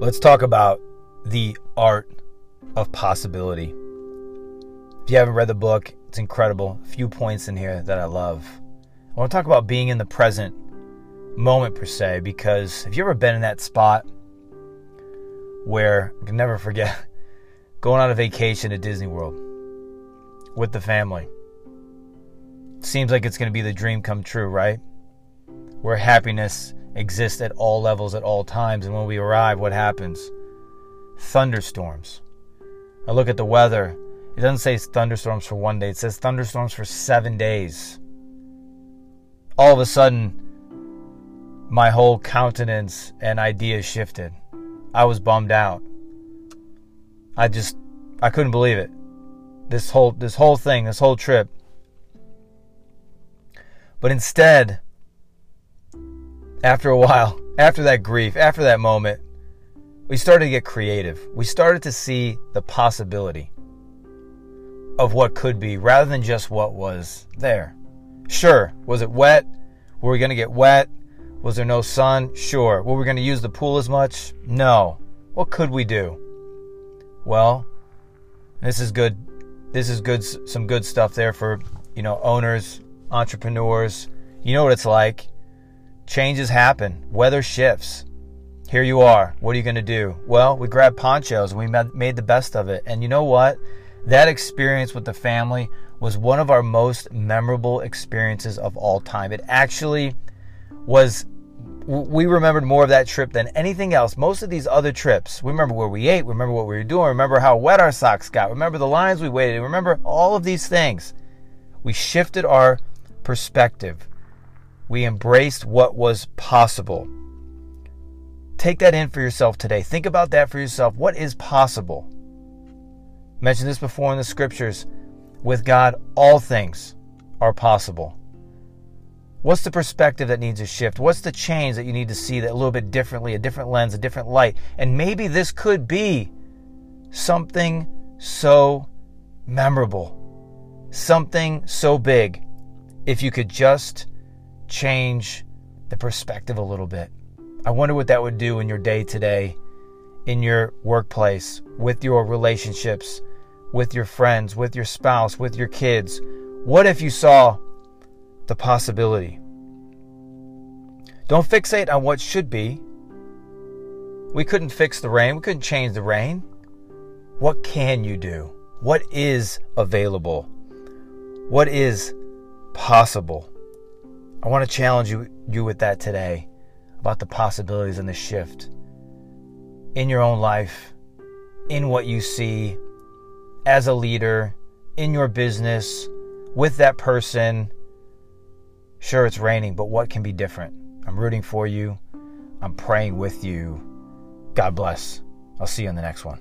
Let's talk about the art of possibility. If you haven't read the book, it's incredible. A few points in here that I love. I want to talk about being in the present moment, per se, because have you ever been in that spot where I can never forget going on a vacation to Disney World with the family? Seems like it's going to be the dream come true, right? Where happiness exist at all levels at all times. And when we arrive, what happens? Thunderstorms. I look at the weather. It doesn't say thunderstorms for one day, it says thunderstorms for seven days. All of a sudden, my whole countenance and idea shifted. I was bummed out. I just I couldn't believe it. This whole this whole thing, this whole trip. But instead, after a while, after that grief, after that moment, we started to get creative. We started to see the possibility of what could be rather than just what was there. Sure, was it wet? Were we going to get wet? Was there no sun? Sure. Were we going to use the pool as much? No. What could we do? Well, this is good. This is good. Some good stuff there for you know owners, entrepreneurs. You know what it's like. Changes happen, weather shifts. Here you are. What are you going to do? Well, we grabbed ponchos and we made the best of it. And you know what? That experience with the family was one of our most memorable experiences of all time. It actually was we remembered more of that trip than anything else. Most of these other trips, we remember where we ate, remember what we were doing, remember how wet our socks got, remember the lines we waited, remember all of these things. We shifted our perspective we embraced what was possible. Take that in for yourself today. Think about that for yourself. What is possible? Mentioned this before in the scriptures. With God, all things are possible. What's the perspective that needs a shift? What's the change that you need to see that a little bit differently, a different lens, a different light? And maybe this could be something so memorable, something so big. If you could just change the perspective a little bit. I wonder what that would do in your day today, in your workplace, with your relationships, with your friends, with your spouse, with your kids. What if you saw the possibility? Don't fixate on what should be. We couldn't fix the rain, we couldn't change the rain. What can you do? What is available? What is possible? I want to challenge you, you with that today about the possibilities and the shift in your own life, in what you see as a leader, in your business, with that person. Sure, it's raining, but what can be different? I'm rooting for you. I'm praying with you. God bless. I'll see you in the next one.